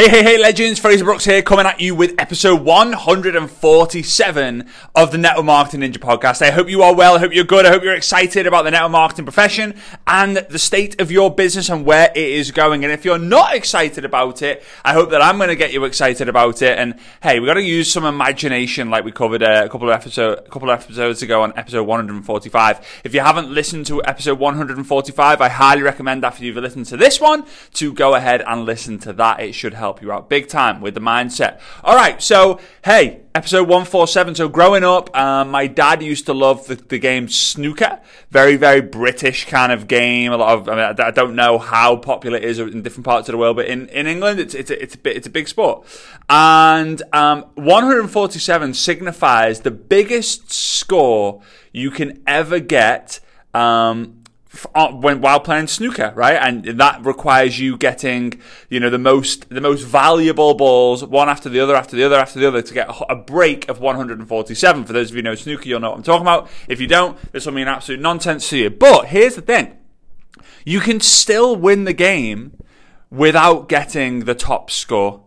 Hey, hey, hey, legends! Fraser Brooks here, coming at you with episode 147 of the Network Marketing Ninja podcast. I hope you are well. I hope you're good. I hope you're excited about the network marketing profession and the state of your business and where it is going. And if you're not excited about it, I hope that I'm going to get you excited about it. And hey, we got to use some imagination, like we covered uh, a couple of episode, a couple of episodes ago on episode 145. If you haven't listened to episode 145, I highly recommend after you've listened to this one to go ahead and listen to that. It should help you out big time with the mindset. All right, so hey, episode 147. So growing up, um, my dad used to love the, the, game snooker. Very, very British kind of game. A lot of, I, mean, I don't know how popular it is in different parts of the world, but in, in England, it's, it's, a, it's, a, bit, it's a big sport. And um, 147 signifies the biggest score you can ever get um, Uh, when while playing snooker, right? And that requires you getting, you know, the most the most valuable balls one after the other, after the other, after the other to get a, break of 147. For those of you know snooker, you'll know what I'm talking about. If you don't, this will mean absolute nonsense to you. But here's the thing: you can still win the game without getting the top score.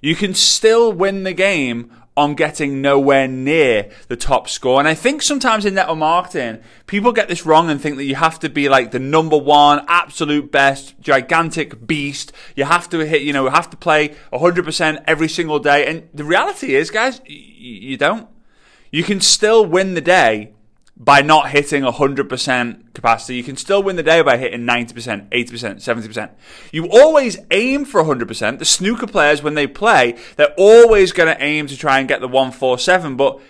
You can still win the game on getting nowhere near the top score. And I think sometimes in network marketing, people get this wrong and think that you have to be like the number one, absolute best, gigantic beast. You have to hit, you know, have to play 100% every single day. And the reality is, guys, you don't. You can still win the day by not hitting 100% capacity. You can still win the day by hitting 90%, 80%, 70%. You always aim for 100%. The snooker players, when they play, they're always going to aim to try and get the 147. But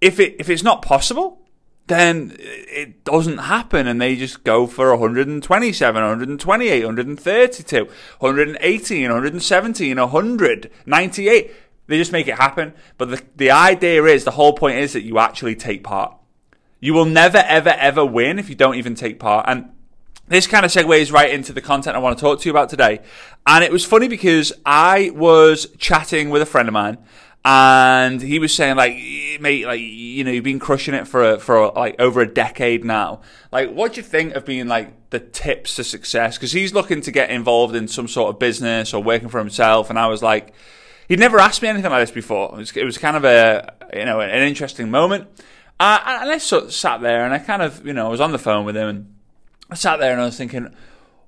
if it, if it's not possible, then it doesn't happen and they just go for 127, 128, 132, 118, 117, 100, 98. They just make it happen. But the, the idea is, the whole point is that you actually take part. You will never, ever, ever win if you don't even take part. And this kind of segues right into the content I want to talk to you about today. And it was funny because I was chatting with a friend of mine and he was saying like mate like you know you've been crushing it for a, for a, like over a decade now like what do you think of being like the tips to success because he's looking to get involved in some sort of business or working for himself and i was like he'd never asked me anything like this before it was, it was kind of a you know an interesting moment uh, and I sort of sat there and I kind of, you know, I was on the phone with him and I sat there and I was thinking,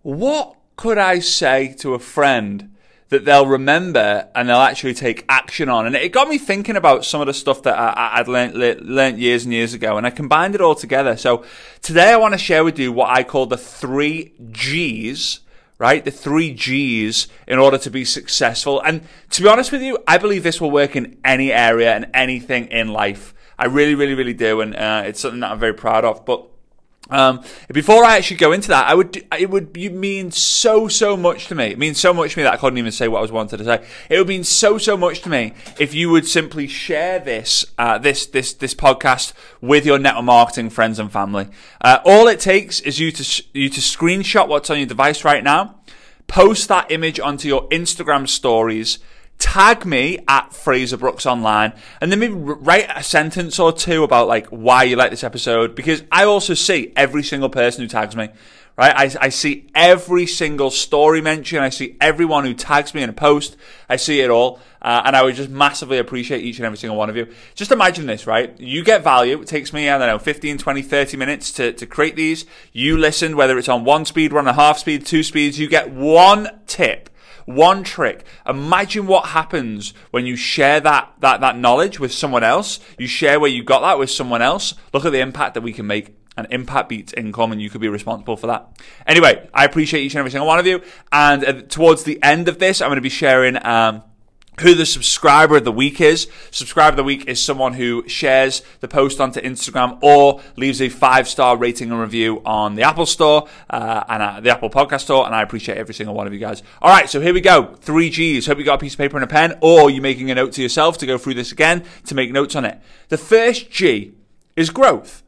what could I say to a friend that they'll remember and they'll actually take action on? And it got me thinking about some of the stuff that I, would learned, learned years and years ago and I combined it all together. So today I want to share with you what I call the three G's right? The three G's in order to be successful. And to be honest with you, I believe this will work in any area and anything in life. I really, really, really do, and uh, it's something that I'm very proud of. But um, before I actually go into that, I would it would mean so so much to me. It means so much to me that I couldn't even say what I was wanted to say. It would mean so so much to me if you would simply share this uh, this this this podcast with your network marketing friends and family. Uh, all it takes is you to you to screenshot what's on your device right now, post that image onto your Instagram stories tag me at Fraser Brooks Online, and then maybe write a sentence or two about like why you like this episode, because I also see every single person who tags me. Right, I, I see every single story mention. I see everyone who tags me in a post. I see it all, uh, and I would just massively appreciate each and every single one of you. Just imagine this, right? You get value. It takes me, I don't know, 15, 20, 30 minutes to, to create these. You listen, whether it's on one speed, one and a half speed, two speeds. You get one tip one trick. Imagine what happens when you share that, that, that knowledge with someone else. You share where you got that with someone else. Look at the impact that we can make. And impact beats income, and you could be responsible for that. Anyway, I appreciate each and every single one of you. And uh, towards the end of this, I'm going to be sharing um, who the subscriber of the week is. Subscriber of the week is someone who shares the post onto Instagram or leaves a five star rating and review on the Apple Store uh, and uh, the Apple Podcast Store. And I appreciate every single one of you guys. All right, so here we go. Three G's. Hope you got a piece of paper and a pen, or you're making a note to yourself to go through this again to make notes on it. The first G is growth.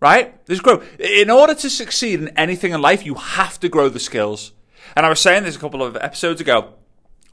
Right? There's growth. In order to succeed in anything in life, you have to grow the skills. And I was saying this a couple of episodes ago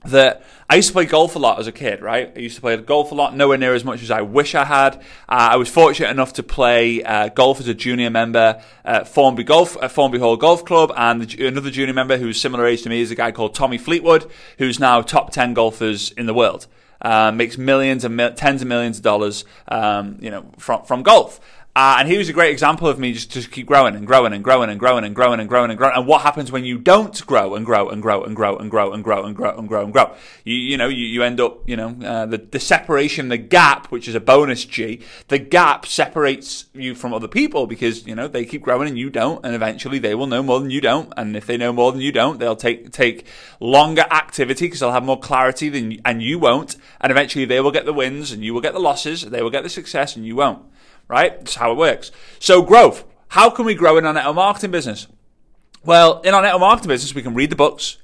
that I used to play golf a lot as a kid, right? I used to play golf a lot, nowhere near as much as I wish I had. Uh, I was fortunate enough to play uh, golf as a junior member at Formby Golf, at Formby Hall Golf Club, and the, another junior member who's similar age to me is a guy called Tommy Fleetwood, who's now top 10 golfers in the world. Uh, makes millions and tens of millions of dollars, um, you know, from, from golf. Uh, and he was a great example of me just to keep growing and growing and growing and growing and growing and growing and growing. And what happens when you don't grow and grow and grow and grow and grow and grow and grow and grow and grow? You, you know, you, you end up, you know, uh, the, the separation, the gap, which is a bonus G, the gap separates you from other people because, you know, they keep growing and you don't. And eventually they will know more than you don't. And if they know more than you don't, they'll take, take longer activity because they'll have more clarity than, and you won't. And eventually they will get the wins and you will get the losses. They will get the success and you won't right? That's how it works. So growth. How can we grow in our network marketing business? Well, in our network marketing business, we can read the books.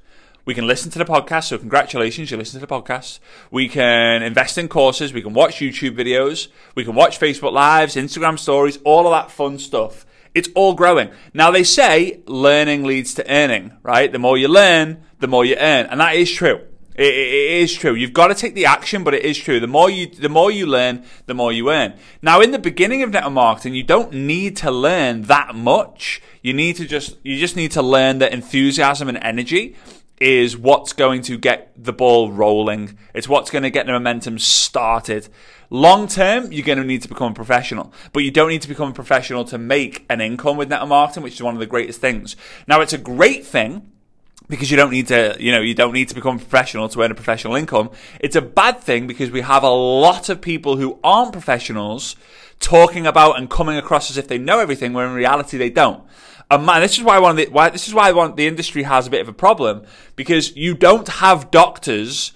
We can listen to the podcast. So congratulations, you listen to the podcast. We can invest in courses. We can watch YouTube videos. We can watch Facebook lives, Instagram stories, all of that fun stuff. It's all growing. Now they say learning leads to earning, right? The more you learn, the more you earn. And that is true. It, it is true. You've got to take the action, but it is true. The more you, the more you learn, the more you earn. Now, in the beginning of network marketing, you don't need to learn that much. You need to just, you just need to learn that enthusiasm and energy is what's going to get the ball rolling. It's what's going to get the momentum started. Long term, you're going to need to become a professional, but you don't need to become a professional to make an income with network marketing, which is one of the greatest things. Now, it's a great thing because you don't need to, you know, you don't need to become professional to earn a professional income. It's a bad thing because we have a lot of people who aren't professionals talking about and coming across as if they know everything, when in reality they don't. And man, this is why want the, why this is why want the industry has a bit of a problem because you don't have doctors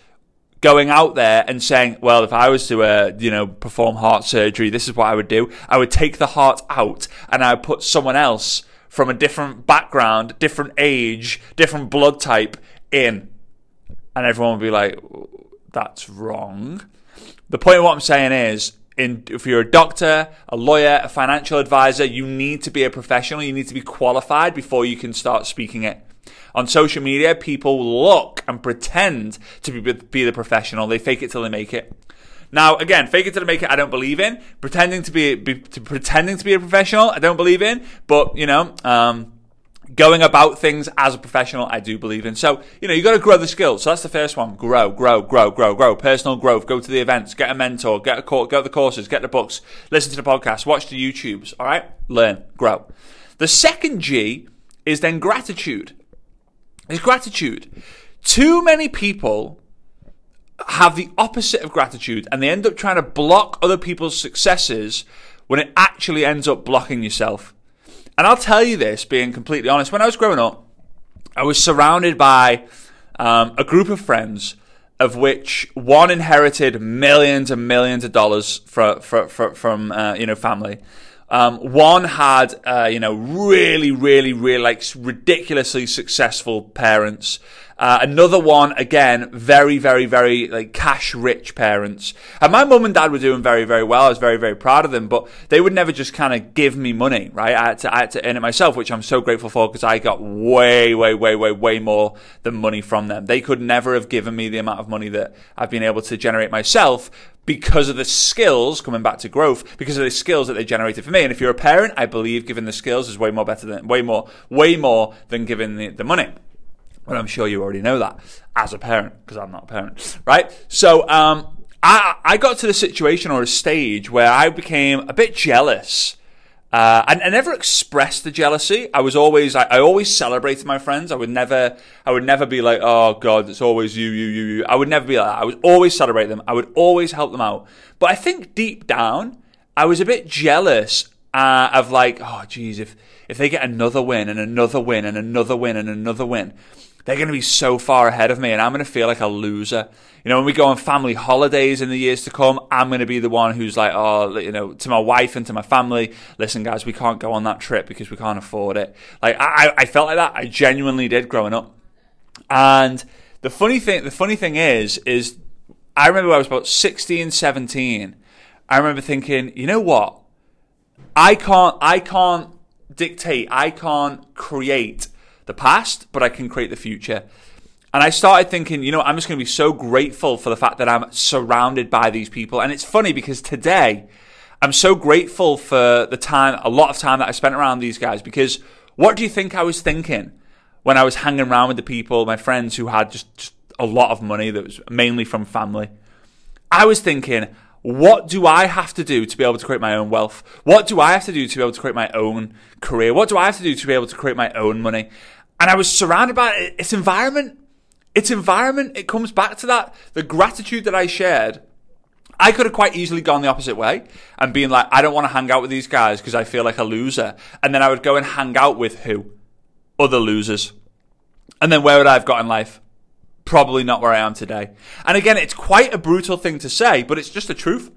going out there and saying, well, if I was to, uh, you know, perform heart surgery, this is what I would do. I would take the heart out and I would put someone else from a different background, different age, different blood type in. And everyone would be like, that's wrong. The point of what I'm saying is, in, if you're a doctor, a lawyer, a financial advisor, you need to be a professional. You need to be qualified before you can start speaking it. On social media, people look and pretend to be, be the professional. They fake it till they make it. Now, again, fake it till make it. I don't believe in pretending to be, be to pretending to be a professional. I don't believe in, but you know, um, going about things as a professional, I do believe in. So, you know, you got to grow the skills. So that's the first one. Grow, grow, grow, grow, grow. Personal growth. Go to the events, get a mentor, get a course, go to the courses, get the books, listen to the podcast, watch the YouTubes. All right. Learn, grow. The second G is then gratitude. Is gratitude. Too many people have the opposite of gratitude and they end up trying to block other people's successes when it actually ends up blocking yourself. And I'll tell you this, being completely honest, when I was growing up, I was surrounded by um, a group of friends of which one inherited millions and millions of dollars for, from uh, you know family. Um, one had, uh, you know, really, really, really like ridiculously successful parents. Uh, another one, again, very, very, very like cash rich parents. And my mum and dad were doing very, very well. I was very, very proud of them, but they would never just kind of give me money, right? I had, to, I had to earn it myself, which I'm so grateful for because I got way, way, way, way, way more than money from them. They could never have given me the amount of money that I've been able to generate myself because of the skills, coming back to growth, because of the skills that they generated for me. And if you're a parent, I believe giving the skills is way more better than, way more, way more than giving the, the money. But I'm sure you already know that as a parent, because I'm not a parent, right? So, um, I, I got to the situation or a stage where I became a bit jealous. Uh, I, I, never expressed the jealousy. I was always, I, I, always celebrated my friends. I would never, I would never be like, oh God, it's always you, you, you, you. I would never be like that. I would always celebrate them. I would always help them out. But I think deep down, I was a bit jealous uh, of like, oh geez, if, if they get another win and another win and another win and another win, they're going to be so far ahead of me and I'm going to feel like a loser. You know, when we go on family holidays in the years to come, I'm going to be the one who's like, oh, you know, to my wife and to my family, listen, guys, we can't go on that trip because we can't afford it. Like, I, I felt like that. I genuinely did growing up. And the funny thing, the funny thing is, is I remember I was about 16, 17. I remember thinking, you know what? I can't, I can't dictate, I can't create the past, but I can create the future. And I started thinking, you know, I'm just going to be so grateful for the fact that I'm surrounded by these people. And it's funny because today I'm so grateful for the time, a lot of time that I spent around these guys because what do you think I was thinking when I was hanging around with the people, my friends who had just, just a lot of money that was mainly from family? I was thinking, what do I have to do to be able to create my own wealth? What do I have to do to be able to create my own career? What do I have to do to be able to create my own money? And I was surrounded by its environment. Its environment, it comes back to that. The gratitude that I shared. I could have quite easily gone the opposite way and being like, I don't want to hang out with these guys because I feel like a loser. And then I would go and hang out with who? Other losers. And then where would I have got in life? Probably not where I am today. And again, it's quite a brutal thing to say, but it's just the truth.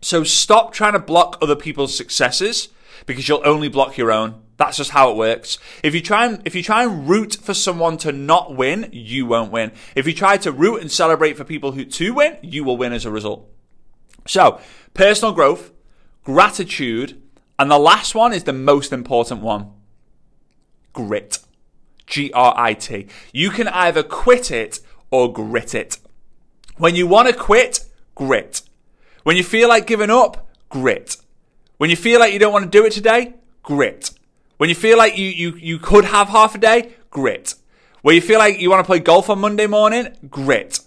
So stop trying to block other people's successes because you'll only block your own. That's just how it works. If you try and if you try and root for someone to not win, you won't win. If you try to root and celebrate for people who to win, you will win as a result. So, personal growth, gratitude, and the last one is the most important one. Grit. G R I T. You can either quit it or grit it. When you want to quit, grit. When you feel like giving up, grit. When you feel like you don't want to do it today, grit. When you feel like you, you, you could have half a day, grit. When you feel like you want to play golf on Monday morning, grit.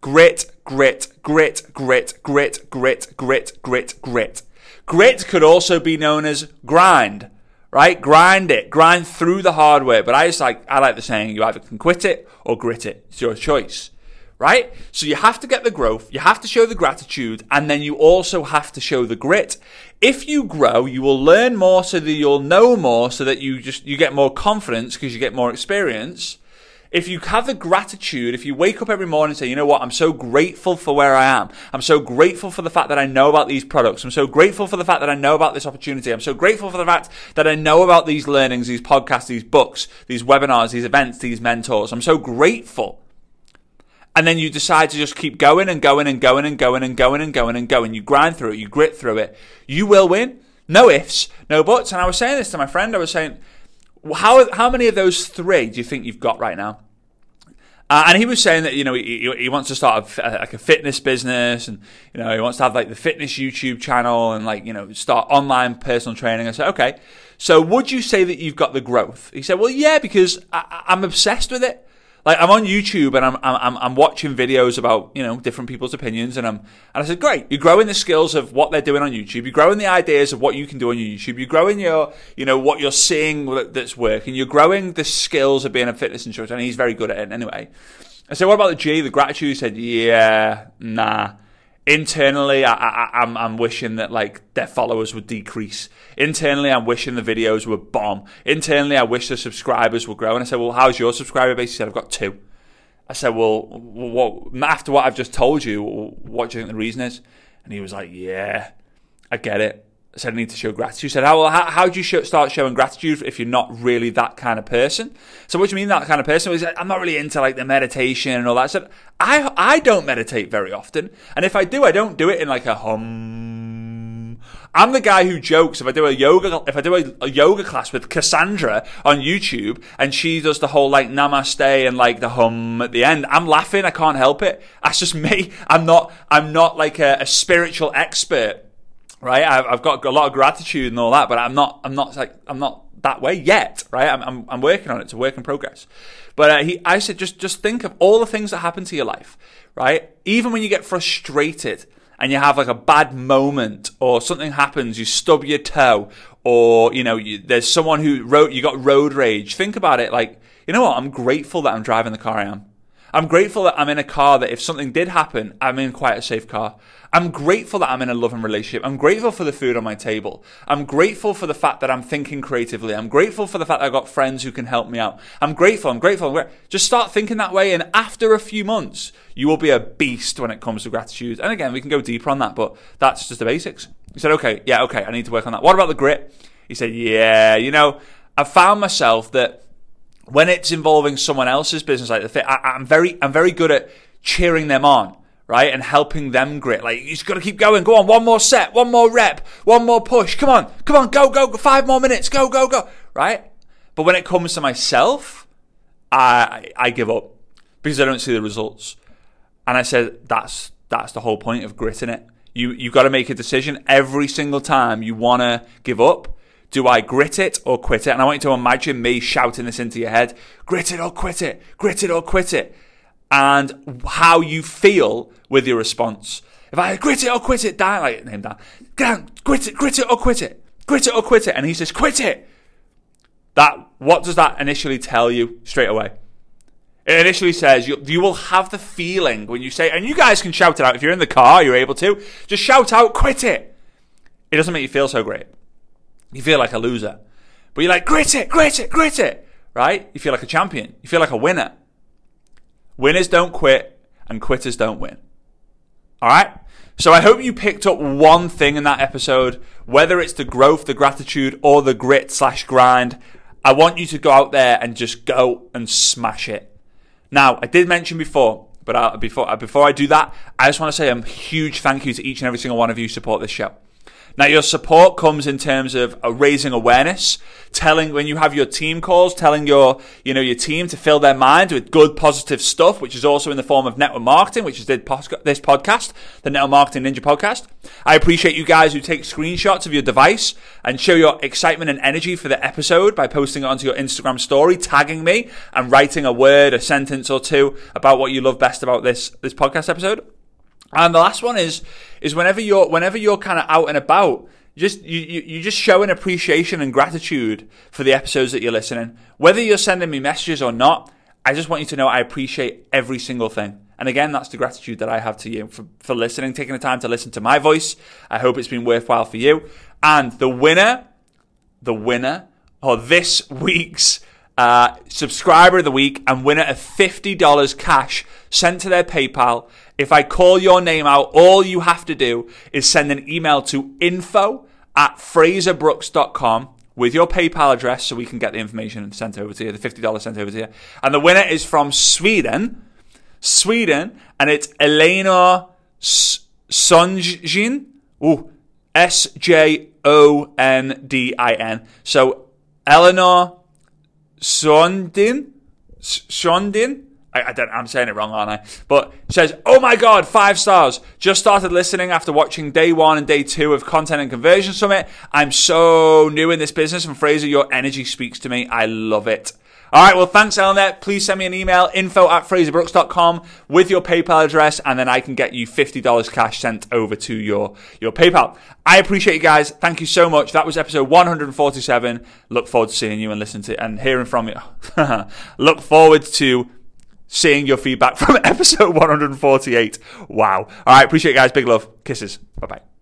Grit, grit, grit, grit, grit, grit, grit, grit, grit. Grit could also be known as grind, right? Grind it, grind through the hard way. But I just like, I like the saying, you either can quit it or grit it. It's your choice right? So you have to get the growth, you have to show the gratitude, and then you also have to show the grit. If you grow, you will learn more so that you'll know more so that you just, you get more confidence because you get more experience. If you have the gratitude, if you wake up every morning and say, you know what, I'm so grateful for where I am. I'm so grateful for the fact that I know about these products. I'm so grateful for the fact that I know about this opportunity. I'm so grateful for the fact that I know about these learnings, these podcasts, these books, these webinars, these events, these mentors. I'm so grateful and then you decide to just keep going and going and going and going and going and going and going. You grind through it, you grit through it. You will win. No ifs, no buts. And I was saying this to my friend. I was saying, how how many of those three do you think you've got right now? Uh, and he was saying that you know he, he wants to start a, like a fitness business, and you know he wants to have like the fitness YouTube channel and like you know start online personal training. I said, okay, so would you say that you've got the growth? He said, well, yeah, because I, I'm obsessed with it. Like I'm on YouTube and I'm I'm I'm watching videos about you know different people's opinions and I'm and I said great you're growing the skills of what they're doing on YouTube. You're growing the ideas of what you can do on YouTube. You're growing your you know what you're seeing that's working. You're growing the skills of being a fitness instructor. And he's very good at it anyway. I said what about the G the gratitude? He said yeah nah internally I, I, I'm, I'm wishing that like their followers would decrease. Internally i'm wishing the videos would bomb. Internally i wish the subscribers would grow and i said well how's your subscriber base? He said i've got two. I said well what after what i've just told you what do you think the reason is? And he was like yeah i get it said I need to show gratitude. Said, how, how, how do you show, start showing gratitude if you're not really that kind of person? So what do you mean that kind of person? He said, I'm not really into like the meditation and all that. I said, I, I don't meditate very often. And if I do, I don't do it in like a hum. I'm the guy who jokes if I do a yoga, if I do a, a yoga class with Kassandra on YouTube and she does the whole like namaste and like the hum at the end, I'm laughing. I can't help it. That's just me. I'm not, I'm not like a, a spiritual expert right? I've, got a lot of gratitude and all that, but I'm not, I'm not like, I'm not that way yet, right? I'm, I'm, I'm working on it. It's a work in progress. But uh, he, I said, just, just think of all the things that happen to your life, right? Even when you get frustrated and you have like a bad moment or something happens, you stub your toe or, you know, you, there's someone who wrote, you got road rage. Think about it like, you know what? I'm grateful that I'm driving the car I am. I'm grateful that I'm in a car that if something did happen, I'm in quite a safe car. I'm grateful that I'm in a loving relationship. I'm grateful for the food on my table. I'm grateful for the fact that I'm thinking creatively. I'm grateful for the fact that I've got friends who can help me out. I'm grateful. I'm grateful. I'm grateful. Just start thinking that way. And after a few months, you will be a beast when it comes to gratitude. And again, we can go deeper on that, but that's just the basics. He said, okay, yeah, okay, I need to work on that. What about the grit? He said, yeah, you know, I've found myself that when it's involving someone else's business, like the fit, I, am very, I'm very good at cheering them on, right, and helping them grit. Like you just got to keep going. Go on, one more set, one more rep, one more push. Come on, come on, go, go, go. five more minutes, go, go, go, right. But when it comes to myself, I, I give up. because I don't see the results. And I said, that's that's the whole point of grit in it. You you've got to make a decision every single time you want to give up. Do I grit it or quit it? And I want you to imagine me shouting this into your head: grit it or quit it, grit it or quit it, and how you feel with your response. If I grit it or quit it, Dan, like name Dan, Dan, grit it, grit it or quit it, grit it or quit it, and he says quit it. That what does that initially tell you straight away? It initially says you, you will have the feeling when you say, and you guys can shout it out if you're in the car, you're able to. Just shout out, quit it. It doesn't make you feel so great. You feel like a loser. But you're like, grit it, grit it, grit it. Right? You feel like a champion. You feel like a winner. Winners don't quit, and quitters don't win. Alright? So I hope you picked up one thing in that episode, whether it's the growth, the gratitude, or the grit slash grind. I want you to go out there and just go and smash it. Now, I did mention before, but before before I do that, I just want to say a huge thank you to each and every single one of you who support this show. Now, your support comes in terms of raising awareness, telling when you have your team calls, telling your you know your team to fill their mind with good, positive stuff, which is also in the form of network marketing, which is this podcast, the Network Marketing Ninja podcast. I appreciate you guys who take screenshots of your device and show your excitement and energy for the episode by posting it onto your Instagram story, tagging me, and writing a word, a sentence or two about what you love best about this this podcast episode. And the last one is is whenever you're whenever you're kind of out and about, just you, you you just show an appreciation and gratitude for the episodes that you're listening. Whether you're sending me messages or not, I just want you to know I appreciate every single thing. And again, that's the gratitude that I have to you for, for listening, taking the time to listen to my voice. I hope it's been worthwhile for you. And the winner, the winner, or this week's uh, subscriber of the week and winner of $50 cash sent to their PayPal if I call your name out, all you have to do is send an email to info at fraserbrooks.com with your PayPal address so we can get the information sent over to you, the $50 sent over to you. And the winner is from Sweden, Sweden, and it's Elena Sonjin. Ooh, S J O N D I N. So Eleanor Sondin, Sondin, I, I don't, I'm saying it wrong, aren't I? But says, "Oh my god, five stars! Just started listening after watching day one and day two of Content and Conversion Summit. I'm so new in this business, and Fraser, your energy speaks to me. I love it." All right, well, thanks, Elnet. Please send me an email, info at fraserbrooks.com with your PayPal address, and then I can get you $50 cash sent over to your, your PayPal. I appreciate you guys. Thank you so much. That was episode 147. Look forward to seeing you and listening to and hearing from you. Look forward to seeing your feedback from episode 148. Wow. All right. Appreciate you guys. Big love. Kisses. Bye bye.